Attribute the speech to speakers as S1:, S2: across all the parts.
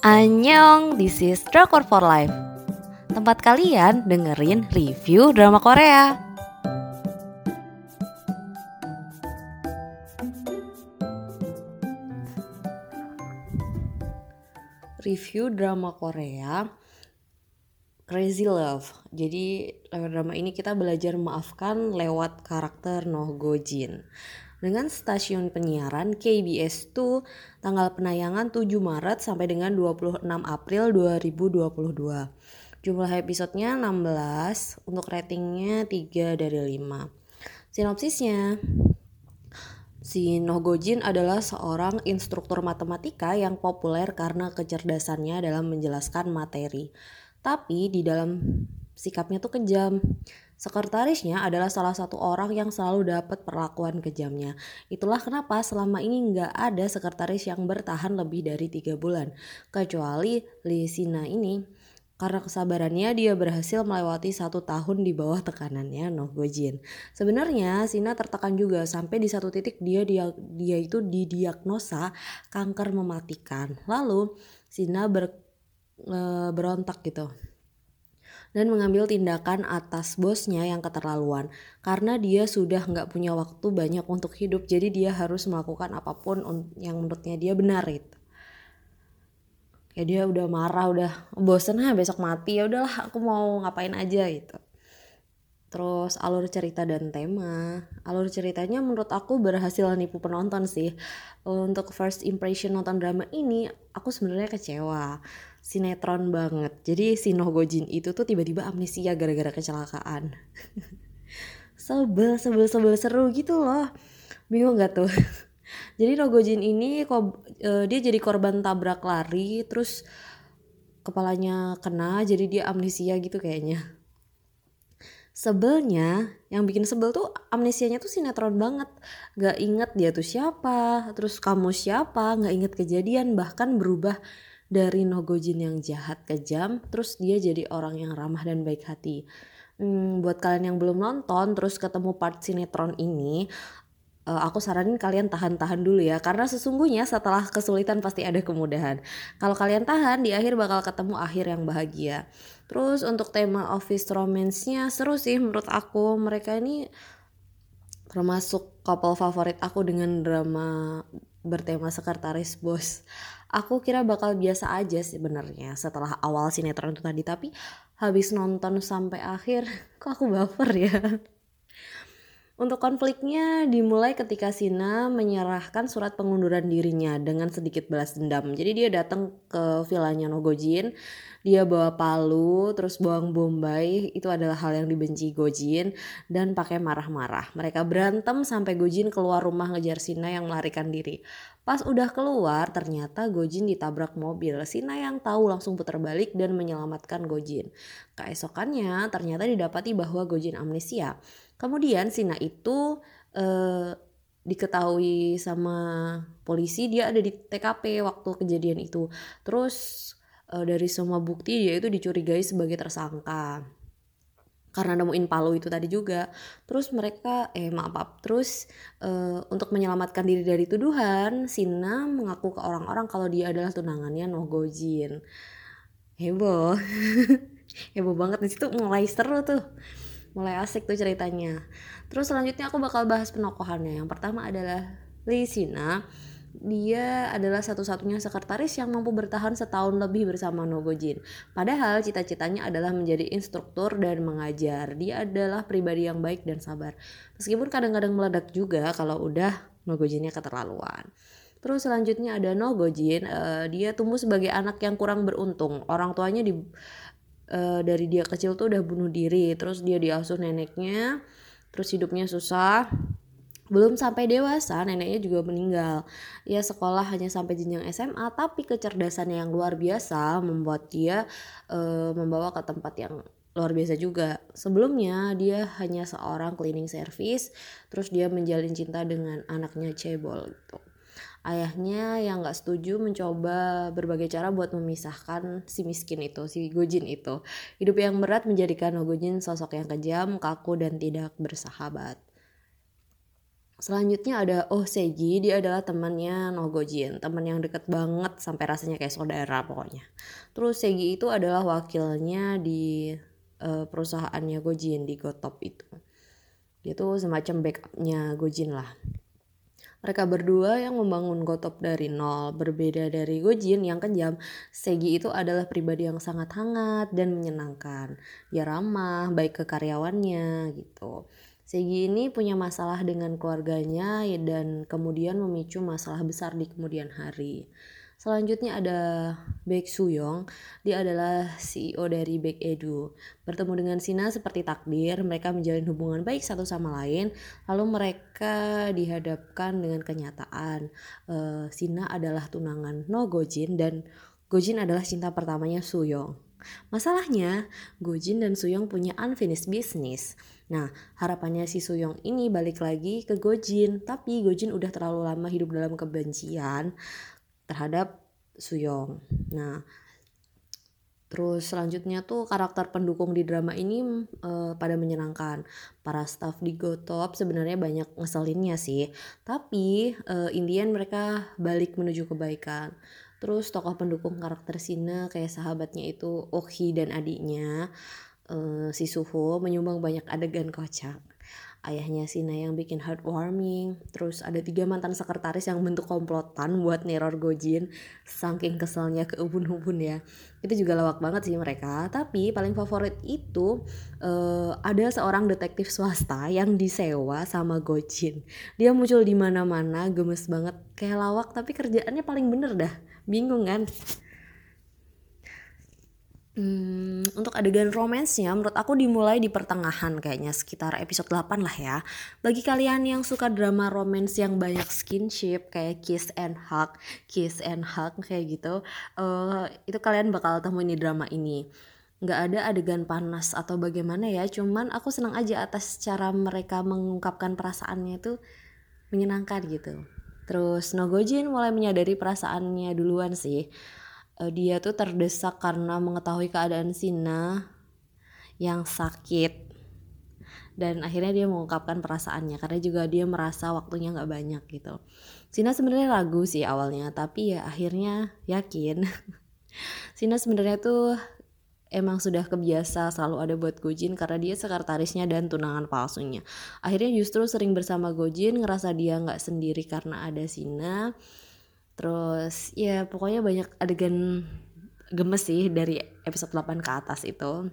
S1: Annyeong, this is Drakor for Life. Tempat kalian dengerin review drama Korea. Review drama Korea Crazy Love. Jadi lewat drama ini kita belajar memaafkan lewat karakter Noh Go Jin dengan stasiun penyiaran KBS 2 tanggal penayangan 7 Maret sampai dengan 26 April 2022. Jumlah episodenya 16, untuk ratingnya 3 dari 5. Sinopsisnya, Si Noh Gojin adalah seorang instruktur matematika yang populer karena kecerdasannya dalam menjelaskan materi. Tapi di dalam sikapnya tuh kejam. Sekretarisnya adalah salah satu orang yang selalu dapat perlakuan kejamnya. Itulah kenapa selama ini nggak ada sekretaris yang bertahan lebih dari tiga bulan. Kecuali Lisina ini. Karena kesabarannya dia berhasil melewati satu tahun di bawah tekanannya Noh Gojin. Sebenarnya Sina tertekan juga sampai di satu titik dia dia, dia itu didiagnosa kanker mematikan. Lalu Sina ber, e, berontak gitu dan mengambil tindakan atas bosnya yang keterlaluan. Karena dia sudah nggak punya waktu banyak untuk hidup jadi dia harus melakukan apa pun yang menurutnya dia benar itu ya dia udah marah udah bosen ha besok mati ya udahlah aku mau ngapain aja gitu Terus alur cerita dan tema. Alur ceritanya menurut aku berhasil nipu penonton sih. Untuk first impression nonton drama ini, aku sebenarnya kecewa. Sinetron banget. Jadi si Noh Gojin itu tuh tiba-tiba amnesia gara-gara kecelakaan. sebel, sebel, sebel seru gitu loh. Bingung gak tuh? jadi Noh Gojin ini uh, dia jadi korban tabrak lari, terus kepalanya kena, jadi dia amnesia gitu kayaknya sebelnya yang bikin sebel tuh amnesianya tuh sinetron banget. Gak inget dia tuh siapa terus kamu siapa gak inget kejadian bahkan berubah dari Nogojin yang jahat kejam terus dia jadi orang yang ramah dan baik hati. Hmm, buat kalian yang belum nonton terus ketemu part sinetron ini uh, aku saranin kalian tahan-tahan dulu ya karena sesungguhnya setelah kesulitan pasti ada kemudahan. Kalau kalian tahan di akhir bakal ketemu akhir yang bahagia. Terus untuk tema office romance-nya seru sih menurut aku. Mereka ini termasuk couple favorit aku dengan drama bertema sekretaris bos. Aku kira bakal biasa aja sebenarnya setelah awal sinetron itu tadi, tapi habis nonton sampai akhir kok aku baper ya. Untuk konfliknya dimulai ketika Sina menyerahkan surat pengunduran dirinya dengan sedikit balas dendam. Jadi dia datang ke vilanya Nogojin, dia bawa palu, terus bawang bombay, itu adalah hal yang dibenci Gojin dan pakai marah-marah. Mereka berantem sampai Gojin keluar rumah ngejar Sina yang melarikan diri. Pas udah keluar, ternyata Gojin ditabrak mobil. Sina yang tahu langsung putar balik dan menyelamatkan Gojin. Keesokannya ternyata didapati bahwa Gojin amnesia. Kemudian Sina itu eh, diketahui sama polisi dia ada di TKP waktu kejadian itu. Terus eh, dari semua bukti dia itu dicurigai sebagai tersangka karena nemuin palu itu tadi juga. Terus mereka eh maaf, maaf. terus uh, untuk menyelamatkan diri dari tuduhan, Sina mengaku ke orang-orang kalau dia adalah tunangannya Noh Gojin. Heboh. Heboh banget di situ mulai seru tuh mulai asik tuh ceritanya terus selanjutnya aku bakal bahas penokohannya yang pertama adalah Lisina dia adalah satu-satunya sekretaris yang mampu bertahan setahun lebih bersama Nogojin. Padahal cita-citanya adalah menjadi instruktur dan mengajar. Dia adalah pribadi yang baik dan sabar. Meskipun kadang-kadang meledak juga kalau udah Nogojinnya keterlaluan. Terus selanjutnya ada Nogojin, uh, dia tumbuh sebagai anak yang kurang beruntung. Orang tuanya di uh, dari dia kecil tuh udah bunuh diri terus dia diasuh neneknya terus hidupnya susah. Belum sampai dewasa neneknya juga meninggal. Ia sekolah hanya sampai jenjang SMA tapi kecerdasannya yang luar biasa membuat dia uh, membawa ke tempat yang luar biasa juga. Sebelumnya dia hanya seorang cleaning service, terus dia menjalin cinta dengan anaknya Cebol gitu ayahnya yang nggak setuju mencoba berbagai cara buat memisahkan si miskin itu, si Gojin itu. Hidup yang berat menjadikan Gojin sosok yang kejam, kaku, dan tidak bersahabat. Selanjutnya ada Oh Seji, dia adalah temannya Nogojin, teman yang deket banget sampai rasanya kayak saudara pokoknya. Terus Seji itu adalah wakilnya di uh, perusahaannya Gojin di Gotop itu. Dia tuh semacam backupnya Gojin lah. Mereka berdua yang membangun Gotop dari nol, berbeda dari Gojin yang kejam. Segi itu adalah pribadi yang sangat hangat dan menyenangkan. Dia ramah, baik ke karyawannya gitu. Segi ini punya masalah dengan keluarganya dan kemudian memicu masalah besar di kemudian hari. Selanjutnya ada Baek Suyong, dia adalah CEO dari Baek Edu. Bertemu dengan Sina seperti takdir, mereka menjalin hubungan baik satu sama lain, lalu mereka dihadapkan dengan kenyataan. Uh, Sina adalah tunangan No Gojin dan Gojin adalah cinta pertamanya Suyong. Masalahnya, Gojin dan Suyong punya unfinished business. Nah, harapannya si Suyong ini balik lagi ke Gojin, tapi Gojin udah terlalu lama hidup dalam kebencian terhadap Suyong. Nah, terus selanjutnya tuh karakter pendukung di drama ini uh, pada menyenangkan. Para staff di Gotop sebenarnya banyak ngeselinnya sih, tapi uh, Indian mereka balik menuju kebaikan. Terus tokoh pendukung karakter Sina kayak sahabatnya itu Oki dan adiknya uh, si Suho menyumbang banyak adegan kocak. Ayahnya Sina yang bikin heartwarming. Terus ada tiga mantan sekretaris yang bentuk komplotan buat neror Gojin. Saking keselnya ke ubun-ubun ya. Itu juga lawak banget sih mereka. Tapi paling favorit itu uh, ada seorang detektif swasta yang disewa sama Gojin. Dia muncul di mana-mana, gemes banget. Kayak lawak tapi kerjaannya paling bener dah. Bingung kan? Hmm, untuk adegan romansnya menurut aku dimulai di pertengahan kayaknya sekitar episode 8 lah ya. Bagi kalian yang suka drama romance yang banyak skinship kayak kiss and hug, kiss and hug kayak gitu, uh, itu kalian bakal temuin di drama ini. Nggak ada adegan panas atau bagaimana ya, cuman aku senang aja atas cara mereka mengungkapkan perasaannya itu menyenangkan gitu. Terus Nogojin mulai menyadari perasaannya duluan sih uh, dia tuh terdesak karena mengetahui keadaan Sina yang sakit dan akhirnya dia mengungkapkan perasaannya karena juga dia merasa waktunya nggak banyak gitu. Sina sebenarnya ragu sih awalnya tapi ya akhirnya yakin. Sina sebenarnya tuh emang sudah kebiasa selalu ada buat Gojin karena dia sekretarisnya dan tunangan palsunya. Akhirnya justru sering bersama Gojin ngerasa dia nggak sendiri karena ada Sina terus ya pokoknya banyak adegan gemes sih dari episode 8 ke atas itu.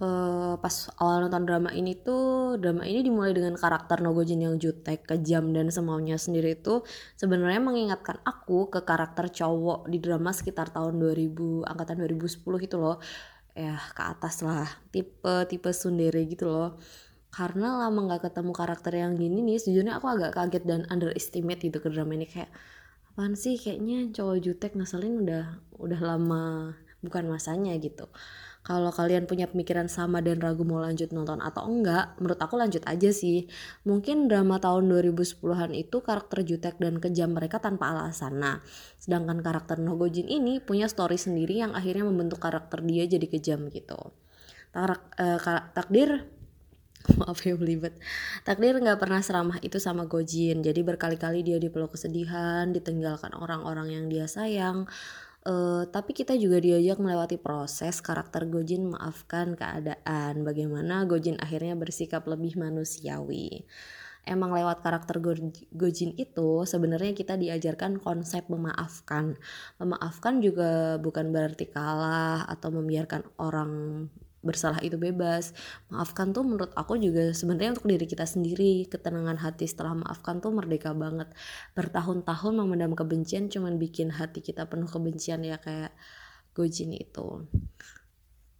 S1: Uh, pas awal nonton drama ini tuh drama ini dimulai dengan karakter Nogojin yang jutek, kejam dan semaunya sendiri itu sebenarnya mengingatkan aku ke karakter cowok di drama sekitar tahun 2000 angkatan 2010 gitu loh. Ya ke atas lah. Tipe tipe sundere gitu loh karena lama nggak ketemu karakter yang gini nih sejujurnya aku agak kaget dan underestimate gitu ke drama ini kayak apaan sih kayaknya cowok jutek ngeselin udah udah lama bukan masanya gitu kalau kalian punya pemikiran sama dan ragu mau lanjut nonton atau enggak, menurut aku lanjut aja sih. Mungkin drama tahun 2010-an itu karakter jutek dan kejam mereka tanpa alasan. Nah, sedangkan karakter Nogojin ini punya story sendiri yang akhirnya membentuk karakter dia jadi kejam gitu. Tarak, eh, takdir maaf ya belibet. Takdir nggak pernah seramah itu sama Gojin. Jadi berkali-kali dia dipeluk kesedihan ditinggalkan orang-orang yang dia sayang. Uh, tapi kita juga diajak melewati proses karakter Gojin maafkan keadaan. Bagaimana Gojin akhirnya bersikap lebih manusiawi. Emang lewat karakter Gojin itu sebenarnya kita diajarkan konsep memaafkan. Memaafkan juga bukan berarti kalah atau membiarkan orang bersalah itu bebas. Maafkan tuh menurut aku juga sebenarnya untuk diri kita sendiri. Ketenangan hati setelah maafkan tuh merdeka banget. Bertahun-tahun memendam kebencian cuman bikin hati kita penuh kebencian ya kayak Gojin itu.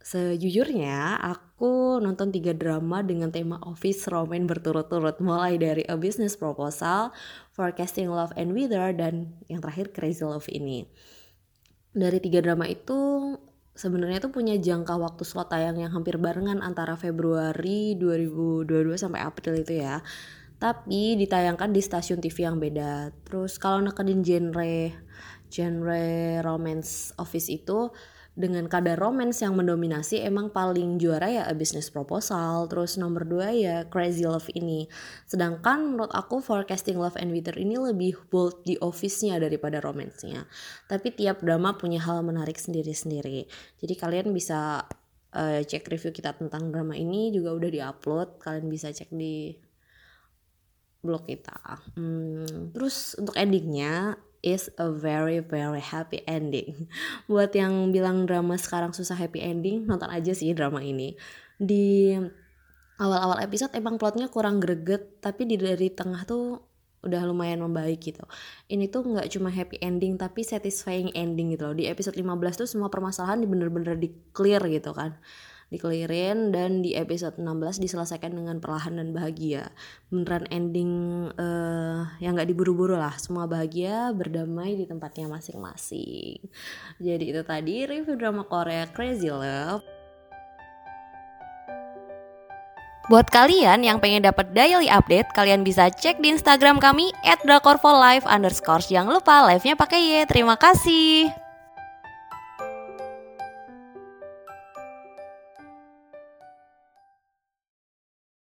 S1: Sejujurnya, aku nonton tiga drama dengan tema office roman berturut-turut, mulai dari A Business Proposal, Forecasting Love and Wither, dan yang terakhir Crazy Love ini. Dari tiga drama itu, sebenarnya tuh punya jangka waktu slot tayang yang hampir barengan antara Februari 2022 sampai April itu ya. Tapi ditayangkan di stasiun TV yang beda. Terus kalau nekenin genre genre romance office itu dengan kadar romance yang mendominasi emang paling juara ya A Business Proposal terus nomor dua ya Crazy Love ini. Sedangkan menurut aku Forecasting Love and Wither ini lebih bold di office-nya daripada romance-nya. Tapi tiap drama punya hal menarik sendiri-sendiri. Jadi kalian bisa uh, cek review kita tentang drama ini juga udah diupload. Kalian bisa cek di blog kita. Hmm, terus untuk endingnya is a very very happy ending. Buat yang bilang drama sekarang susah happy ending, nonton aja sih drama ini. Di awal-awal episode emang plotnya kurang greget, tapi di dari tengah tuh udah lumayan membaik gitu. Ini tuh nggak cuma happy ending tapi satisfying ending gitu loh. Di episode 15 tuh semua permasalahan bener-bener di clear gitu kan dikelirin dan di episode 16 diselesaikan dengan perlahan dan bahagia beneran ending uh, yang gak diburu-buru lah semua bahagia berdamai di tempatnya masing-masing jadi itu tadi review drama Korea Crazy Love
S2: Buat kalian yang pengen dapat daily update, kalian bisa cek di Instagram kami @drakorfolive. Jangan lupa live-nya pakai Y. Terima kasih.